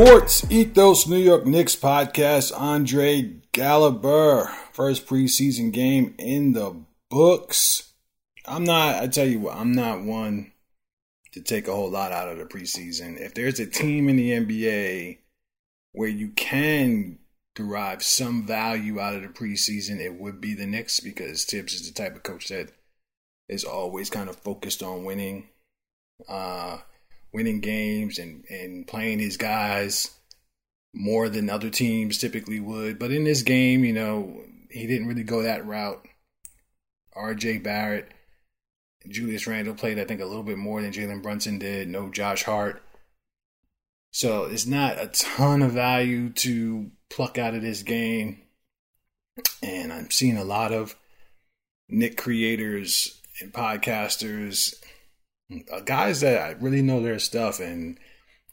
Sports Ethos New York Knicks podcast. Andre Gallagher, first preseason game in the books. I'm not, I tell you what, I'm not one to take a whole lot out of the preseason. If there's a team in the NBA where you can derive some value out of the preseason, it would be the Knicks because Thibs is the type of coach that is always kind of focused on winning. Uh, winning games and, and playing his guys more than other teams typically would. But in this game, you know, he didn't really go that route. RJ Barrett, Julius Randle played, I think, a little bit more than Jalen Brunson did. No Josh Hart. So it's not a ton of value to pluck out of this game. And I'm seeing a lot of Knick creators and podcasters guys that I really know their stuff and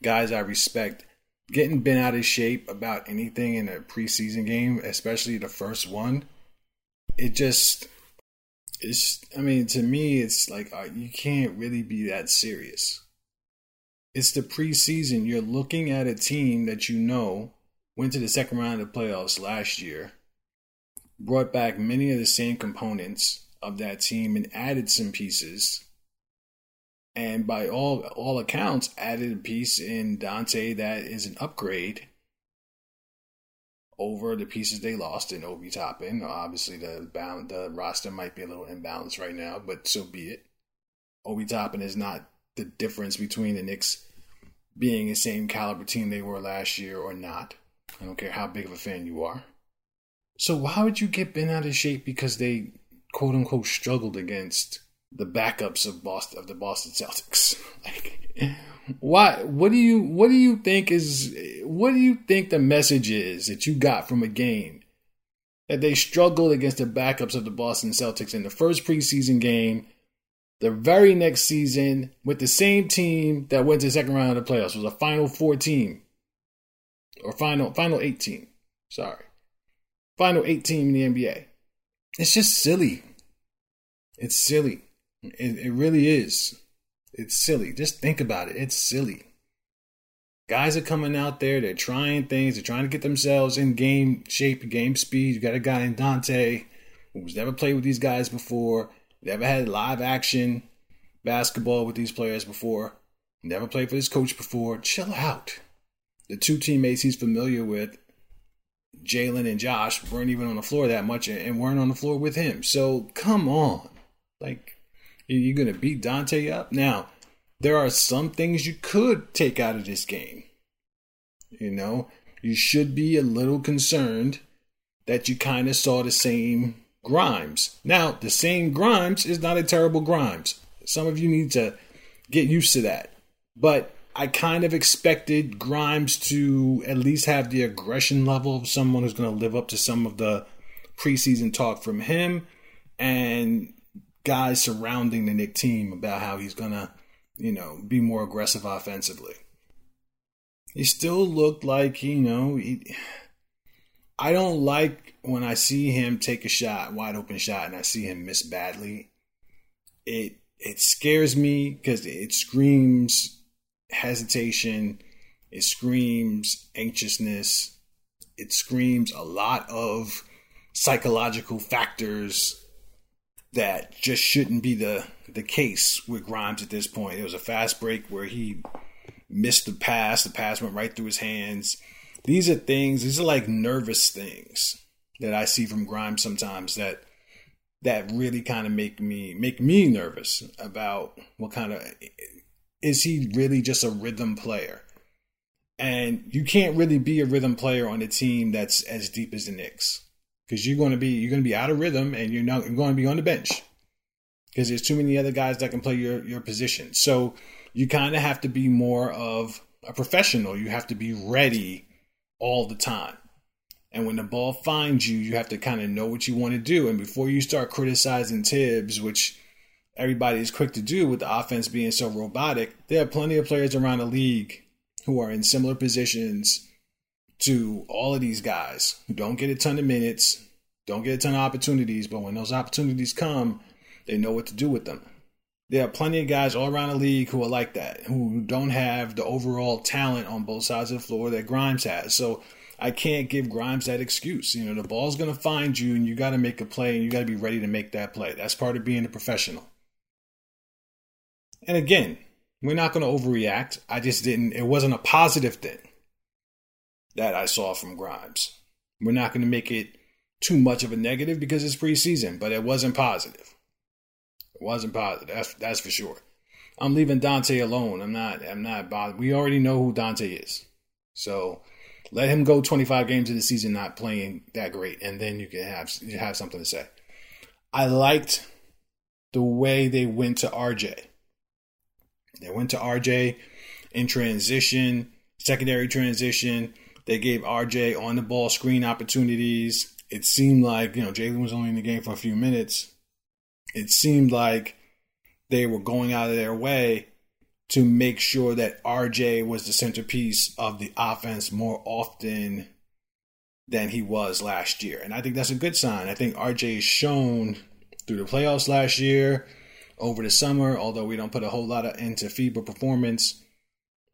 guys I respect getting bent out of shape about anything in a preseason game, especially the first one. It just it's I mean to me it's like uh, you can't really be that serious. It's the preseason. You're looking at a team that you know went to the second round of the playoffs last year, brought back many of the same components of that team and added some pieces and by all all accounts, added a piece in Donte that is an upgrade over the pieces they lost in Obi Toppin. Obviously, the bound the roster might be a little imbalanced right now, but so be it. Obi Toppin is not the difference between the Knicks being the same caliber team they were last year or not. I don't care how big of a fan you are. So why would you get bent out of shape because they quote unquote struggled against the backups of Boston of the Boston Celtics. Like, why? What do you what do you think is what do you think the message is that you got from a game that they struggled against the backups of the Boston Celtics in the first preseason game? The very next season, with the same team that went to the second round of the playoffs, was a Final Four team or Final Final Eight team. Sorry, Final Eight team in the NBA. It's just silly. It's silly. It, it really is. It's silly. Just think about it. It's silly. Guys are coming out there, they're trying things, they're trying to get themselves in game shape, game speed. You got a guy in Donte who's never played with these guys before, never had live action basketball with these players before, never played for this coach before. Chill out. The two teammates he's familiar with, Jalen and Josh, weren't even on the floor that much and weren't on the floor with him. So come on. Like, you're going to beat Donte up. Now, there are some things you could take out of this game. You know, you should be a little concerned that you kind of saw the same Grimes. Now, the same Grimes is not a terrible Grimes. Some of you need to get used to that. But I kind of expected Grimes to at least have the aggression level of someone who's going to live up to some of the preseason talk from him. And guys surrounding the Knick team about how he's gonna, you know, be more aggressive offensively. He still looked like, you know, he, I don't like when I see him take a shot, wide open shot, and I see him miss badly. It it scares me because it screams hesitation, it screams anxiousness, it screams a lot of psychological factors that just shouldn't be the the case with Grimes at this point. It was a fast break where he missed the pass. The pass went right through his hands. These are things. These are like nervous things that I see from Grimes sometimes that that really kind of make me make me nervous about what kind of is he really just a rhythm player? And you can't really be a rhythm player on a team that's as deep as the Knicks because you're going to be you're going to be out of rhythm and you're not you're going to be on the bench because there's too many other guys that can play your your position. So you kind of have to be more of a professional. You have to be ready all the time. And when the ball finds you, you have to kind of know what you want to do. And before you start criticizing Thibs, which everybody is quick to do with the offense being so robotic, there are plenty of players around the league who are in similar positions to all of these guys who don't get a ton of minutes, don't get a ton of opportunities, but when those opportunities come, they know what to do with them. There are plenty of guys all around the league who are like that, who don't have the overall talent on both sides of the floor that Grimes has. So I can't give Grimes that excuse. You know, the ball's going to find you and you got to make a play and you got to be ready to make that play. That's part of being a professional. And again, we're not going to overreact. I just didn't, it wasn't a positive thing that I saw from Grimes. We're not going to make it too much of a negative because it's preseason, but it wasn't positive. It wasn't positive. That's, that's for sure. I'm leaving Donte alone. I'm not. I'm not bothered. We already know who Donte is, so let him go 25 games of the season not playing that great, and then you can have you have something to say. I liked the way they went to RJ. They went to RJ in transition, secondary transition. They gave RJ on the ball screen opportunities. It seemed like, you know, Jalen was only in the game for a few minutes. It seemed like they were going out of their way to make sure that RJ was the centerpiece of the offense more often than he was last year. And I think that's a good sign. I think RJ has shown through the playoffs last year, over the summer, although we don't put a whole lot of into FIBA performance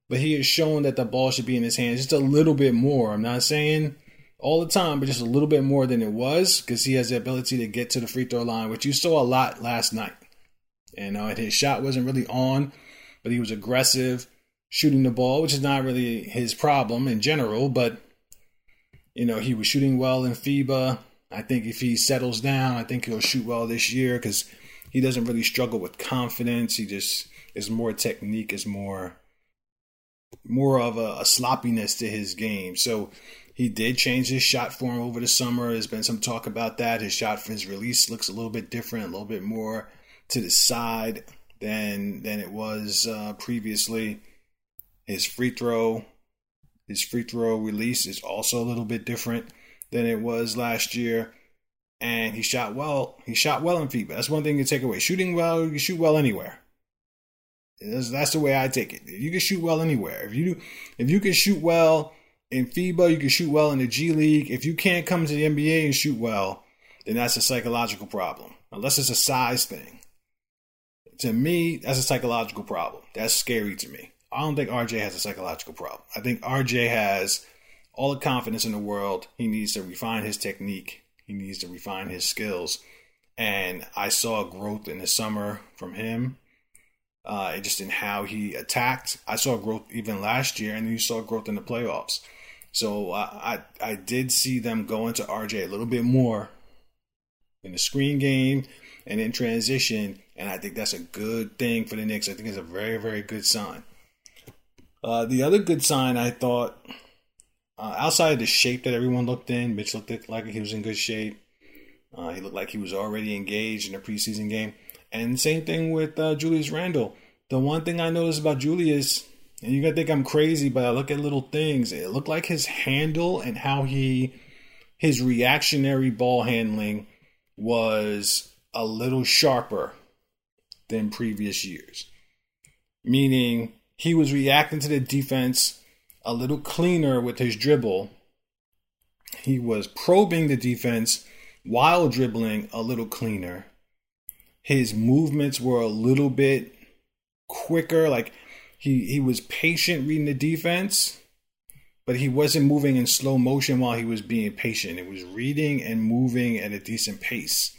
but he has shown that the ball should be in his hands just a little bit more. I'm not saying all the time, but just a little bit more than it was because he has the ability to get to the free throw line, which you saw a lot last night. And uh, his shot wasn't really on, but he was aggressive shooting the ball, which is not really his problem in general. But you know, he was shooting well in FIBA. I think if he settles down, I think he'll shoot well this year because he doesn't really struggle with confidence. He just is more technique, is more more of a, a sloppiness to his game. So he did change his shot form over the summer. There's been some talk about that. His shot for his release looks a little bit different, a little bit more to the side than than it was uh, previously. His free throw, his free throw release is also a little bit different than it was last year. And he shot well. He shot well in FIBA. That's one thing to take away. Shooting well, you shoot well anywhere. That's, that's the way I take it. If you can shoot well anywhere, if you if you can shoot well in FIBA, you can shoot well in the G League. If you can't come to the NBA and shoot well, then that's a psychological problem. Unless it's a size thing. To me, that's a psychological problem. That's scary to me. I don't think RJ has a psychological problem. I think RJ has all the confidence in the world. He needs to refine his technique. He needs to refine his skills. And I saw growth in the summer from him uh, just in how he attacked. I saw growth even last year, and you saw growth in the playoffs. So uh, I I did see them go into RJ a little bit more in the screen game and in transition, and I think that's a good thing for the Knicks. I think it's a very very good sign. Uh, the other good sign I thought, uh, outside of the shape that everyone looked in, Mitch looked like he was in good shape. Uh, he looked like he was already engaged in a preseason game. And same thing with uh, Julius Randle. The one thing I noticed about Julius, and you're gonna think I'm crazy, but I look at little things. It looked like his handle and how he, his reactionary ball handling was a little sharper than previous years. Meaning he was reacting to the defense a little cleaner with his dribble. He was probing the defense while dribbling a little cleaner his movements were a little bit quicker. Like he he was patient reading the defense, but he wasn't moving in slow motion while he was being patient. It was reading and moving at a decent pace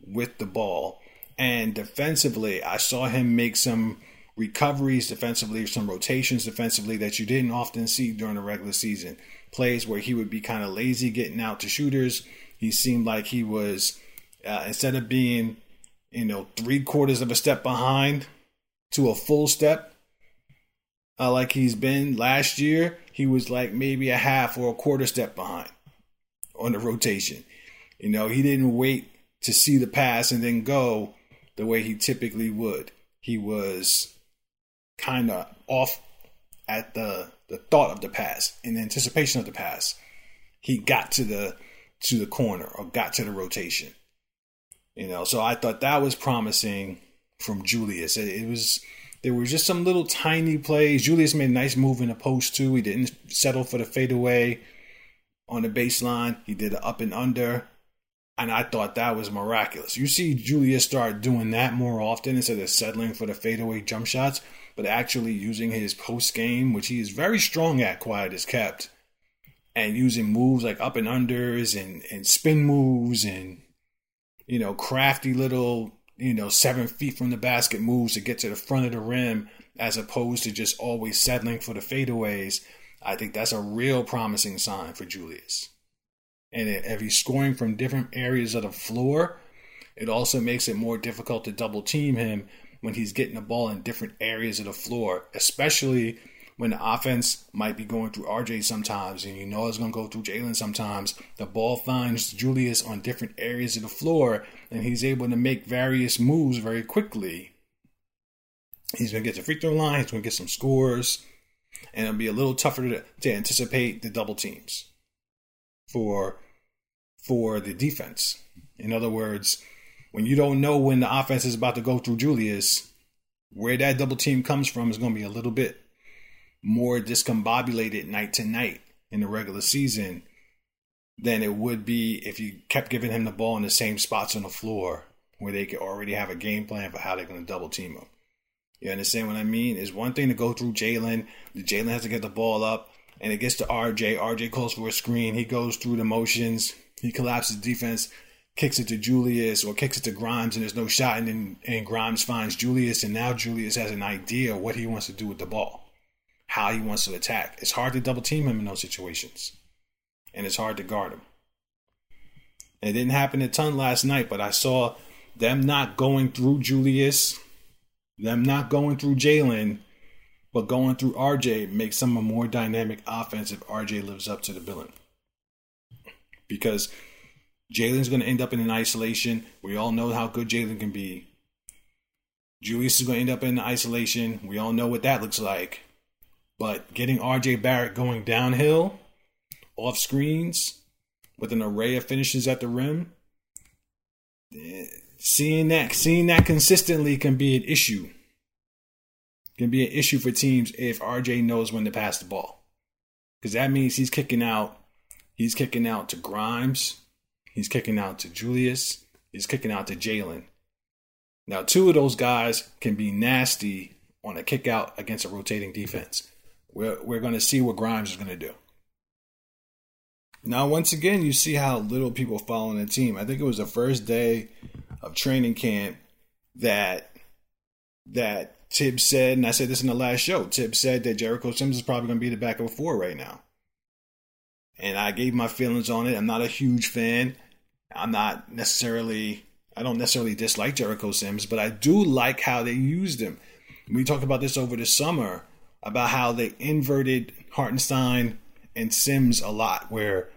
with the ball. And defensively, I saw him make some recoveries defensively, some rotations defensively that you didn't often see during the regular season. Plays where he would be kind of lazy getting out to shooters. He seemed like he was, uh, instead of being you know, three quarters of a step behind to a full step. Uh, like he's been last year, he was like maybe a half or a quarter step behind on the rotation. You know, he didn't wait to see the pass and then go the way he typically would. He was kind of off at the the thought of the pass in anticipation of the pass. He got to the to the corner or got to the rotation. You know, so I thought that was promising from Julius. It, it, was there were just some little tiny plays. Julius made a nice move in the post too. He didn't settle for the fadeaway on the baseline. He did an up and under And I thought that was miraculous. You see Julius start doing that more often instead of settling for the fadeaway jump shots, but actually using his post game, which he is very strong at, quiet as kept, and using moves like up and unders and, and spin moves and, you know, crafty little, you know, seven feet from the basket moves to get to the front of the rim as opposed to just always settling for the fadeaways. I think that's a real promising sign for Julius. And if he's scoring from different areas of the floor, it also makes it more difficult to double team him when he's getting the ball in different areas of the floor, especially when the offense might be going through RJ sometimes, and you know it's going to go through Jalen sometimes. The ball finds Julius on different areas of the floor, and he's able to make various moves very quickly. He's going to get the free throw line, he's going to get some scores, and it'll be a little tougher to, to anticipate the double teams for for the defense. In other words, when you don't know when the offense is about to go through Julius, where that double team comes from is going to be a little bit more discombobulated night to night in the regular season than it would be if you kept giving him the ball in the same spots on the floor where they could already have a game plan for how they're going to double team him. You understand what I mean? It's one thing to go through Jalen. Jalen has to get the ball up, and it gets to RJ. RJ calls for a screen. He goes through the motions. He collapses defense kicks it to Julius or kicks it to Grimes and there's no shot and then and Grimes finds Julius and now Julius has an idea what he wants to do with the ball, how he wants to attack. It's hard to double team him in those situations. And it's hard to guard him. And it didn't happen a ton last night, but I saw them not going through Julius, them not going through Jalen, but going through RJ makes them a more dynamic offense if RJ lives up to the billing. Because Jalen's going to end up in an isolation. We all know how good Jalen can be. Julius is going to end up in isolation. We all know what that looks like. But getting RJ Barrett going downhill, off screens, with an array of finishes at the rim, eh, seeing that seeing that consistently can be an issue. Can be an issue for teams if RJ knows when to pass the ball. Because that means he's kicking out he's kicking out to Grimes, He's kicking out to Julius. He's kicking out to Jalen. Now, two of those guys can be nasty on a kick out against a rotating defense. We're, we're going to see what Grimes is going to do. Now, once again, you see how little people follow the team. I think it was the first day of training camp that that Thibs said, and I said this in the last show. Thibs said that Jericho Sims is probably going to be the back of a four right now and I gave my feelings on it. I'm not a huge fan. I'm not necessarily, I don't necessarily dislike Jericho Sims, but I do like how they used him. We talked about this over the summer about how they inverted Hartenstein and Sims a lot, where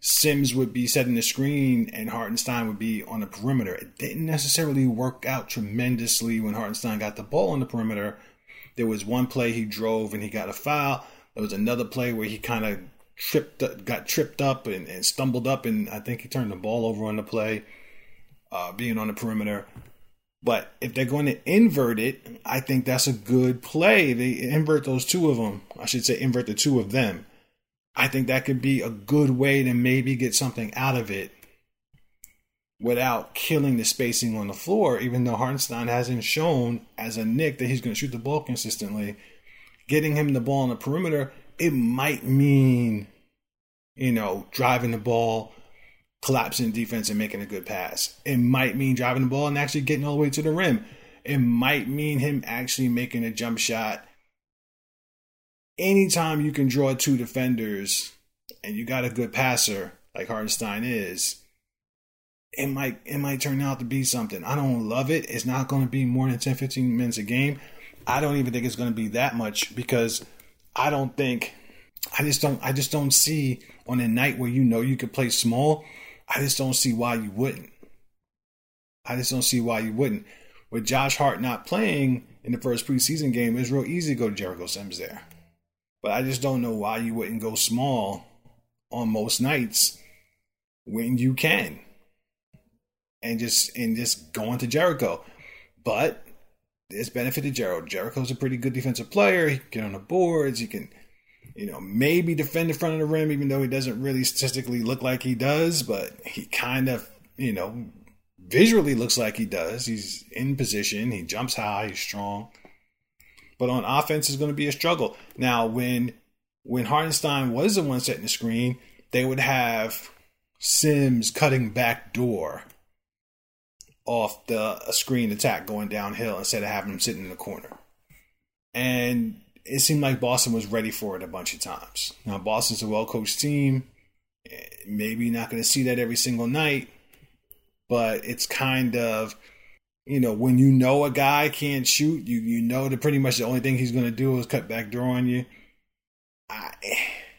Sims would be setting the screen and Hartenstein would be on the perimeter. It didn't necessarily work out tremendously when Hartenstein got the ball on the perimeter. There was one play he drove and he got a foul. There was another play where he kind of tripped, got tripped up and, and, stumbled up, and I think he turned the ball over on the play, uh, being on the perimeter. But if they're going to invert it, I think that's a good play. They invert those two of them. I should say invert the two of them. I think that could be a good way to maybe get something out of it without killing the spacing on the floor, even though Hartenstein hasn't shown as a Knick that he's going to shoot the ball consistently. Getting him the ball on the perimeter it might mean, you know, driving the ball, collapsing the defense, and making a good pass. It might mean driving the ball and actually getting all the way to the rim. It might mean him actually making a jump shot. Anytime you can draw two defenders and you got a good passer like Hartenstein is, it might it might turn out to be something. I don't love it. It's not going to be more than 10, 15 minutes a game. I don't even think it's going to be that much because I don't think I just don't I just don't see on a night where you know you could play small, I just don't see why you wouldn't. I just don't see why you wouldn't. With Josh Hart not playing in the first preseason game, it's real easy to go to Jericho Sims there. But I just don't know why you wouldn't go small on most nights when you can. And just and just going to Jericho. But it's benefited Jericho. Jericho's a pretty good defensive player. He can get on the boards. He can, you know, maybe defend in front of the rim, even though he doesn't really statistically look like he does. But he kind of you know, visually looks like he does. He's in position, he jumps high, he's strong. But on offense is going to be a struggle. Now, when when Hartenstein was the one setting the screen, they would have Sims cutting back door off the screen attack going downhill instead of having him sitting in the corner. And it seemed like Boston was ready for it a bunch of times. Now, Boston's a well coached team. Maybe not going to see that every single night, but it's kind of, you know, when you know a guy can't shoot, you you know that pretty much the only thing he's going to do is cut back door on you. I,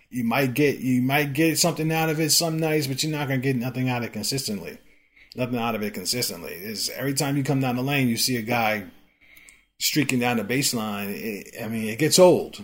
you might get you might get something out of it some nights, but you're not going to get nothing out of it consistently. Nothing out of it consistently. Is every time you come down the lane, you see a guy streaking down the baseline, it, I mean, it gets old.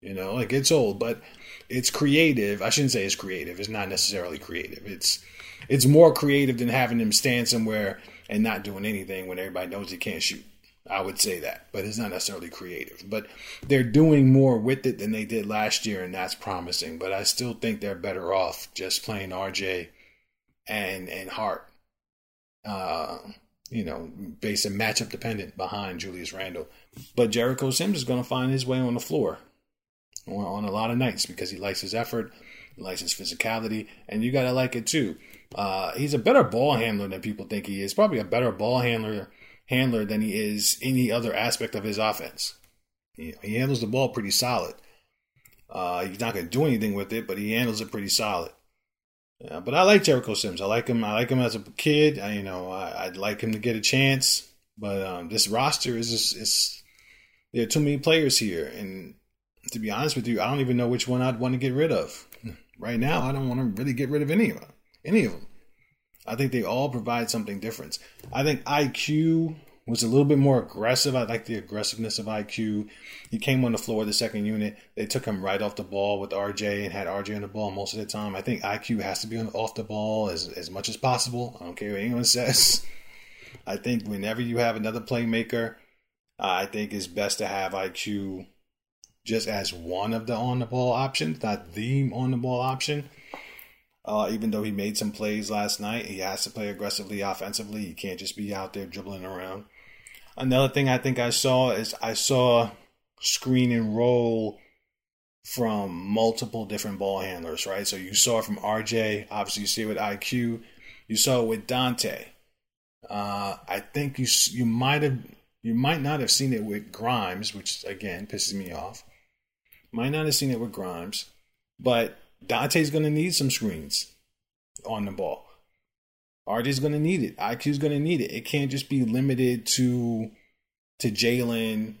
You know, it gets old, but it's creative. I shouldn't say it's creative. It's not necessarily creative. It's it's more creative than having him stand somewhere and not doing anything when everybody knows he can't shoot. I would say that, but it's not necessarily creative. But they're doing more with it than they did last year, and that's promising. But I still think they're better off just playing RJ and and Hart. Uh, you know, based and matchup dependent behind Julius Randle. But Jericho Sims is going to find his way on the floor on, a lot of nights because he likes his effort, he likes his physicality, and you got to like it too. Uh, he's a better ball handler than people think he is. Probably a better ball handler handler than he is any other aspect of his offense. He, he handles the ball pretty solid. Uh, he's not going to do anything with it, but he handles it pretty solid. Yeah, but I like Jericho Sims. I like him. I like him as a kid. I, you know, I, would like him to get a chance. But um, this roster is just, is there are too many players here, and to be honest with you, I don't even know which one I'd want to get rid of. Right now, I don't want to really get rid of any of them. Any of them. I think they all provide something different. I think IQ was a little bit more aggressive. I like the aggressiveness of IQ. He came on the floor of the second unit. They took him right off the ball with RJ and had RJ on the ball most of the time. I think IQ has to be on, off the ball as, as much as possible. I don't care what anyone says. I think whenever you have another playmaker, I think it's best to have IQ just as one of the on the ball options, not the on the ball option. Uh, even though he made some plays last night, he has to play aggressively offensively. He can't just be out there dribbling around. Another thing I think I saw is I saw screen and roll from multiple different ball handlers, right? So you saw it from RJ, obviously you see it with IQ, you saw it with Donte. Uh, I think you you might have you might not have seen it with Grimes, which again pisses me off. Might not have seen it with Grimes, but Donte's going to need some screens on the ball. RJ's going to need it. IQ's going to need it. It can't just be limited to to Jalen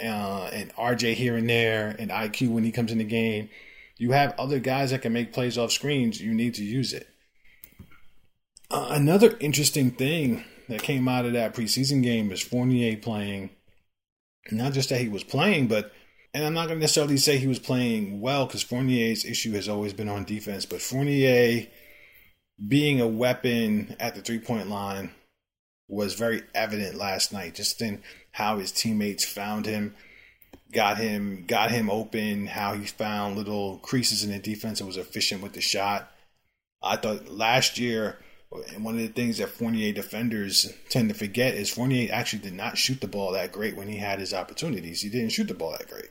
uh, and RJ here and there and IQ when he comes in the game. You have other guys that can make plays off screens. You need to use it. Uh, another interesting thing that came out of that preseason game is Fournier playing. Not just that he was playing, but and I'm not going to necessarily say he was playing well because Fournier's issue has always been on defense, but Fournier being a weapon at the three point line was very evident last night, just in how his teammates found him, got him, got him open, how he found little creases in the defense and was efficient with the shot. I thought last year, and one of the things that Fournier defenders tend to forget is Fournier actually did not shoot the ball that great when he had his opportunities. He didn't shoot the ball that great.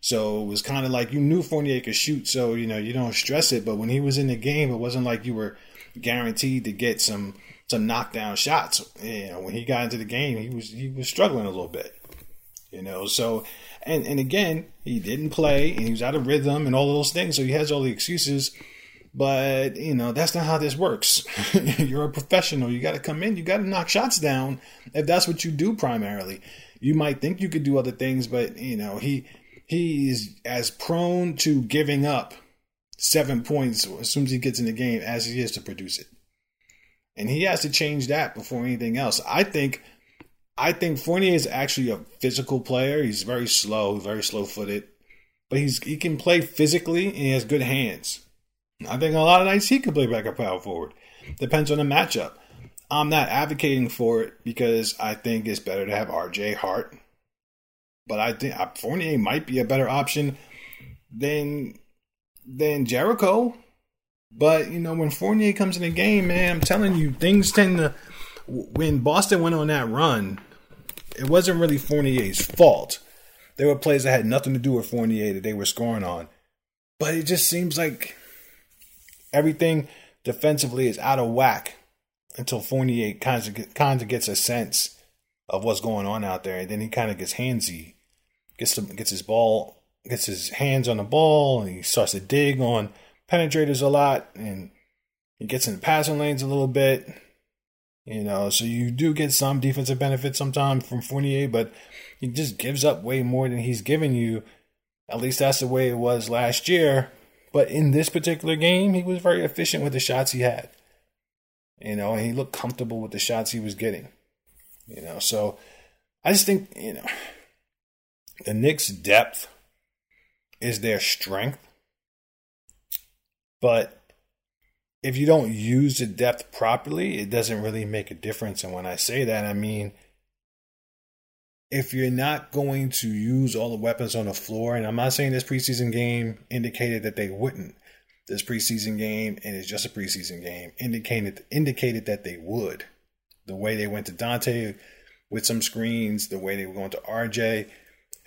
So it was kind of like you knew Fournier could shoot, so you know you don't stress it. But when he was in the game, it wasn't like you were guaranteed to get some some knockdown shots. You know, when he got into the game, he was he was struggling a little bit. You know, so and and again, he didn't play and he was out of rhythm and all those things. So he has all the excuses. But you know that's not how this works. You're a professional. You got to come in. You got to knock shots down. If that's what you do primarily, you might think you could do other things, but you know he he is as prone to giving up seven points as soon as he gets in the game as he is to produce it. And he has to change that before anything else. I think I think Fournier is actually a physical player. He's very slow, very slow footed. But he's he can play physically and he has good hands. I think a lot of nights he can play back up power forward. Depends on the matchup. I'm not advocating for it because I think it's better to have RJ Hart. But I think Fournier might be a better option than than Jericho. But you know, when Fournier comes in the game, man, I'm telling you, things tend to. When Boston went on that run, it wasn't really Fournier's fault. There were plays that had nothing to do with Fournier that they were scoring on, but it just seems like everything defensively is out of whack until Fournier kind of kind of gets a sense of what's going on out there, and then he kind of gets handsy, gets gets his ball, gets his hands on the ball, and he starts to dig on penetrators a lot, and he gets in the passing lanes a little bit. You know, so you do get some defensive benefit sometimes from Fournier, but he just gives up way more than he's giving you. At least that's the way it was last year. But in this particular game, he was very efficient with the shots he had. You know, and he looked comfortable with the shots he was getting. You know, so I just think, you know, the Knicks' depth is their strength. But if you don't use the depth properly, it doesn't really make a difference. And when I say that, I mean if you're not going to use all the weapons on the floor, and I'm not saying this preseason game indicated that they wouldn't. This preseason game, and it's just a preseason game, indicated indicated that they would. The way they went to Donte with some screens, the way they were going to RJ,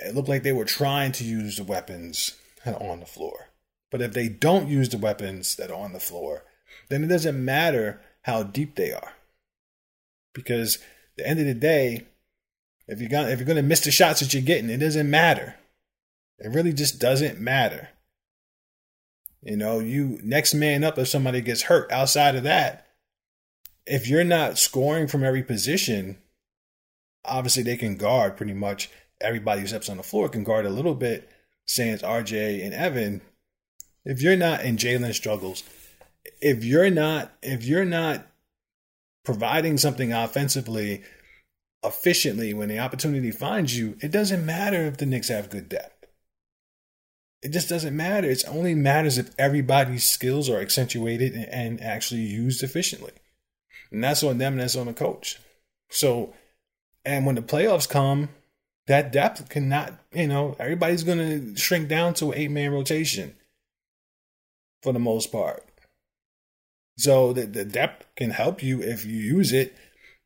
it looked like they were trying to use the weapons on the floor. But if they don't use the weapons that are on the floor, then it doesn't matter how deep they are. Because the end of the day, if you're gonna if you're gonna miss the shots that you're getting, it doesn't matter. It really just doesn't matter. You know, you next man up if somebody gets hurt. Outside of that, if you're not scoring from every position, obviously they can guard pretty much everybody who steps on the floor can guard a little bit. Sans RJ and Evan. If you're not and Jalen struggles, if you're not if you're not providing something offensively efficiently when the opportunity finds you, it doesn't matter if the Knicks have good depth. It just doesn't matter. It only matters if everybody's skills are accentuated and actually used efficiently. And that's on them and that's on the coach. So, and when the playoffs come, that depth cannot, you know, everybody's going to shrink down to an eight man rotation for the most part. So the, the depth can help you if you use it,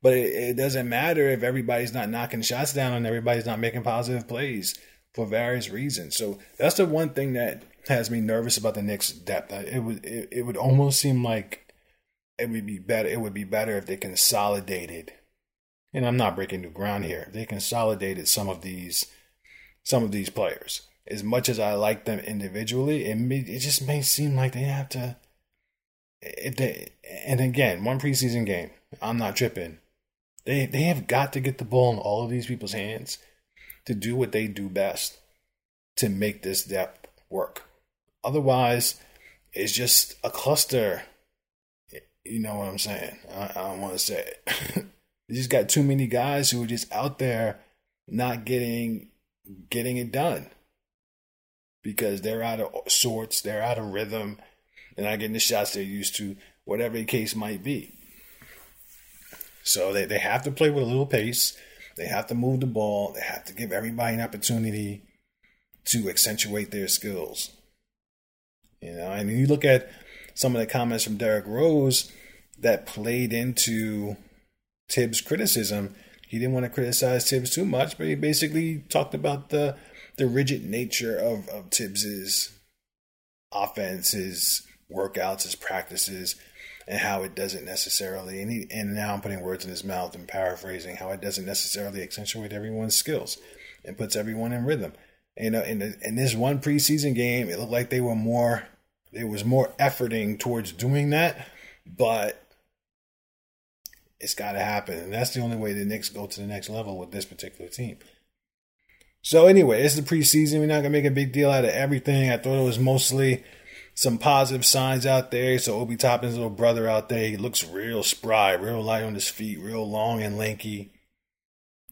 but it, it doesn't matter if everybody's not knocking shots down and everybody's not making positive plays for various reasons. So that's the one thing that has me nervous about the Knicks' depth. It would it, it would almost seem like it would be better. It would be better if they consolidated. And I'm not breaking new ground here. They consolidated some of these some of these players. As much as I like them individually, it may, it just may seem like they have to. If they, and again, one preseason game, I'm not tripping. They they have got to get the ball in all of these people's hands to do what they do best to make this depth work. Otherwise, it's just a cluster. You know what I'm saying? I, I don't want to say it. you just got too many guys who are just out there not getting getting it done because they're out of sorts, they're out of rhythm, they're not getting the shots they're used to, whatever the case might be. So they, they have to play with a little pace. They have to move the ball. They have to give everybody an opportunity to accentuate their skills. You know, and you look at some of the comments from Derrick Rose that played into Thibs' criticism. He didn't want to criticize Thibs too much, but he basically talked about the the rigid nature of, of Thibs's offense, his workouts, his practices, and how it doesn't necessarily and, he, and now I'm putting words in his mouth and paraphrasing how it doesn't necessarily accentuate everyone's skills and puts everyone in rhythm. You know, in in this one preseason game, it looked like they were more there was more efforting towards doing that, but it's got to happen, and that's the only way the Knicks go to the next level with this particular team. So anyway, it's the preseason. We're not gonna make a big deal out of everything. I thought it was mostly some positive signs out there. So Obi Toppin's little brother out there, he looks real spry, real light on his feet, real long and lanky.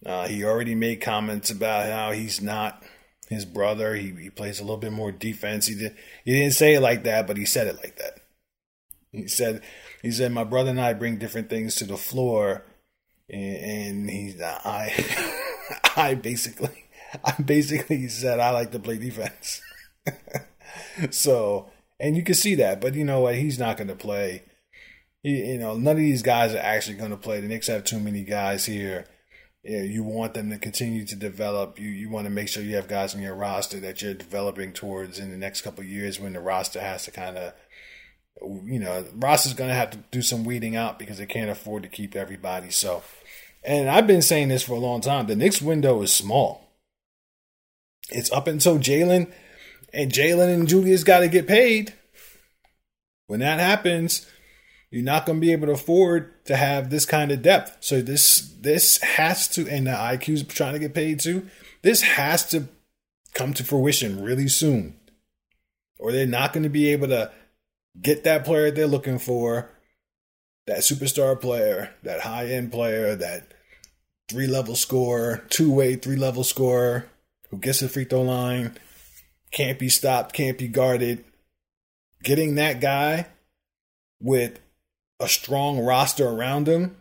Uh, he already made comments about how he's not his brother. He, he plays a little bit more defense. He did he didn't say it like that, but he said it like that. He said he said my brother and I bring different things to the floor, and, he's I I basically I basically said I like to play defense. so And you can see that, but you know what? He's not going to play. He, you know, none of these guys are actually going to play. The Knicks have too many guys here. You, you want them to continue to develop. You you want to make sure you have guys on your roster that you're developing towards in the next couple years when the roster has to kind of, you know, Ross is going to have to do some weeding out because they can't afford to keep everybody. So, and I've been saying this for a long time. The Knicks window is small. It's up until Jalen and Jalen and Julius got to get paid. When that happens, you're not going to be able to afford to have this kind of depth. So this this has to, and the IQ's trying to get paid too. This has to come to fruition really soon, or they're not going to be able to get that player they're looking for, that superstar player, that high end player, that three level scorer, two way three level scorer who gets the free throw line can't be stopped, can't be guarded. Getting that guy with a strong roster around him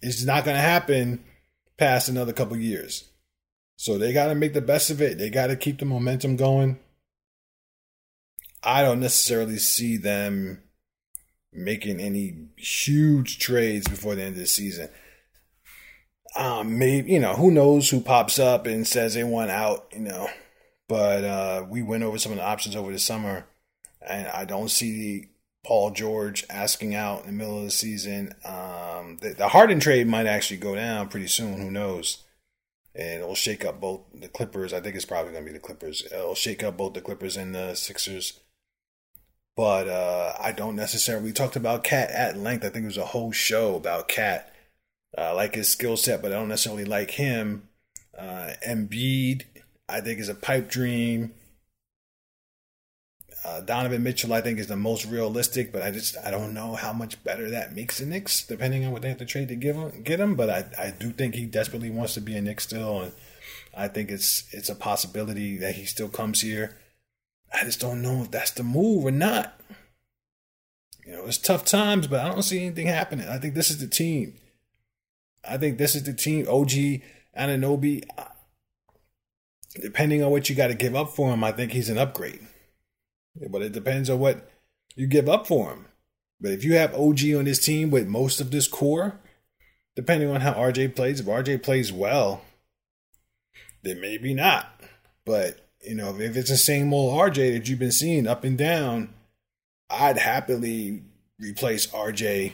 is not going to happen past another couple years. So they got to make the best of it. They got to keep the momentum going. I don't necessarily see them making any huge trades before the end of the season. Um, maybe you know who knows who pops up and says they want out. You know, but uh, we went over some of the options over the summer, and I don't see Paul George asking out in the middle of the season. Um, the, the Harden trade might actually go down pretty soon. Who knows? And it'll shake up both the Clippers. I think it's probably going to be the Clippers. It'll shake up both the Clippers and the Sixers. But uh, I don't necessarily. We talked about KAT at length. I think it was a whole show about KAT. I like his skill set, but I don't necessarily like him. Uh, Embiid I think is a pipe dream. Uh, Donovan Mitchell, I think, is the most realistic, but I just I don't know how much better that makes the Knicks, depending on what they have to trade to give him, get him. But I, I do think he desperately wants to be a Knicks still, and I think it's it's a possibility that he still comes here. I just don't know if that's the move or not. You know, it's tough times, but I don't see anything happening. I think this is the team. I think this is the team. OG Anunoby uh, depending on what you got to give up for him, I think he's an upgrade. But it depends on what you give up for him. But if you have OG on this team with most of this core, depending on how RJ plays, if RJ plays well, then maybe not. But, you know, if it's the same old RJ that you've been seeing up and down, I'd happily replace RJ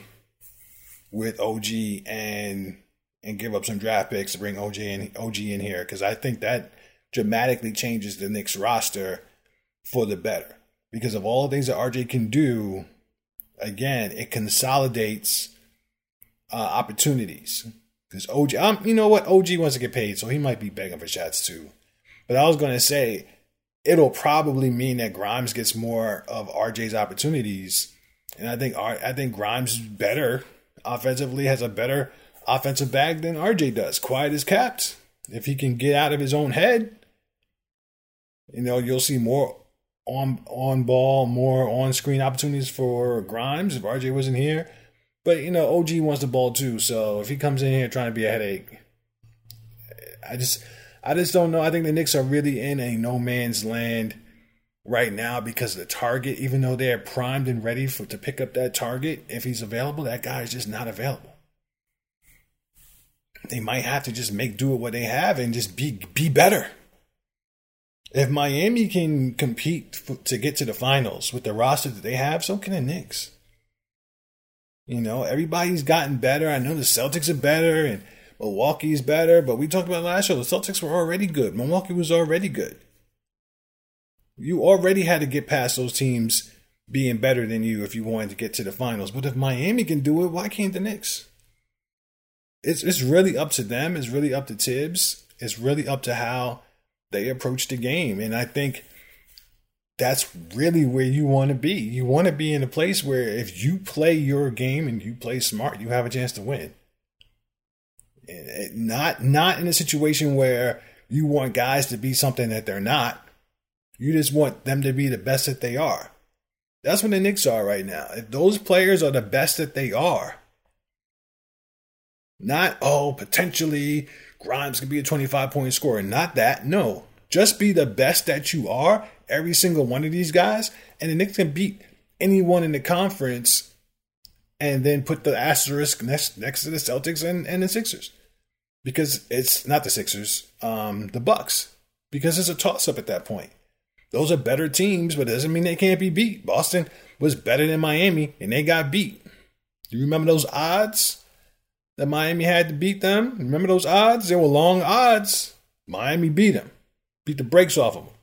with OG and and give up some draft picks to bring OG in OG in here because I think that dramatically changes the Knicks roster for the better. Because of all the things that RJ can do, again, it consolidates uh, opportunities. Because OG, um, you know what? OG wants to get paid, so he might be begging for shots too. But I was going to say, it'll probably mean that Grimes gets more of RJ's opportunities. And I think I think Grimes better offensively, has a better offensive bag than RJ does. Quiet as kept. If he can get out of his own head, you know, you'll see more on on ball, more on screen opportunities for Grimes if RJ wasn't here. But you know, OG wants the ball too, so if he comes in here trying to be a headache, I just I just don't know. I think the Knicks are really in a no man's land right now because the target, even though they're primed and ready for to pick up that target, if he's available, that guy is just not available. They might have to just make do with what they have and just be be better. If Miami can compete for, to get to the finals with the roster that they have, so can the Knicks. You know, everybody's gotten better. I know the Celtics are better and Milwaukee's better, but we talked about last year. The Celtics were already good. Milwaukee was already good. You already had to get past those teams being better than you if you wanted to get to the finals. But if Miami can do it, why can't the Knicks? It's it's really up to them. It's really up to Thibs. It's really up to how they approach the game. And I think that's really where you want to be. You want to be in a place where if you play your game and you play smart, you have a chance to win. And not not in a situation where you want guys to be something that they're not. You just want them to be the best that they are. That's what the Knicks are right now. If those players are the best that they are, not, oh, potentially Grimes could be a 25 point scorer. Not that. No. Just be the best that you are every single one of these guys, and the Knicks can beat anyone in the conference and then put the asterisk next next to the Celtics and, and the Sixers. Because it's not the Sixers, um, the Bucks. Because it's a toss up at that point. Those are better teams, but it doesn't mean they can't be beat. Boston was better than Miami and they got beat. Do you remember those odds that Miami had to beat them? Remember those odds? They were long odds. Miami beat them, beat the brakes off of them.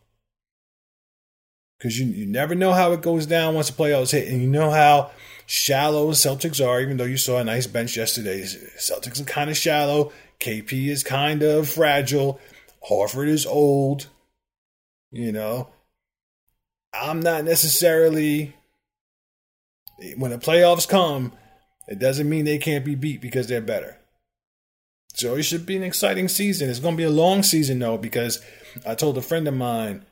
Because you, you never know how it goes down once the playoffs hit. And you know how shallow Celtics are, even though you saw a nice bench yesterday. Celtics are kind of shallow. KP is kind of fragile. Horford is old. You know, I'm not necessarily, when the playoffs come, it doesn't mean they can't be beat because they're better. So it should be an exciting season. It's going to be a long season, though, because I told a friend of mine,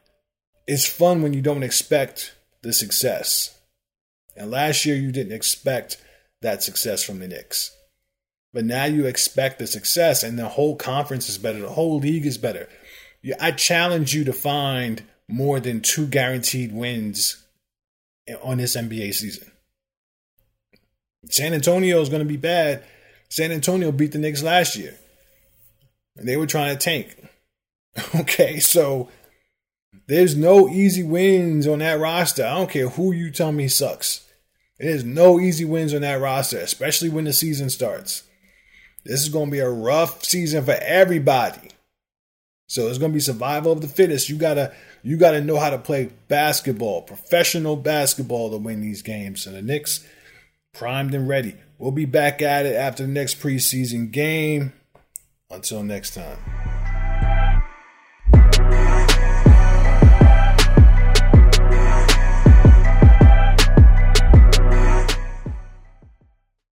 it's fun when you don't expect the success. And last year, you didn't expect that success from the Knicks. But now you expect the success, and the whole conference is better. The whole league is better. I challenge you to find more than two guaranteed wins on this NBA season. San Antonio is going to be bad. San Antonio beat the Knicks last year. And they were trying to tank. Okay, so there's no easy wins on that roster. I don't care who you tell me sucks. There's no easy wins on that roster, especially when the season starts. This is going to be a rough season for everybody. So it's going to be survival of the fittest. You gotta you gotta know how to play basketball, professional basketball, to win these games. And the Knicks primed and ready. We'll be back at it after the next preseason game. Until next time.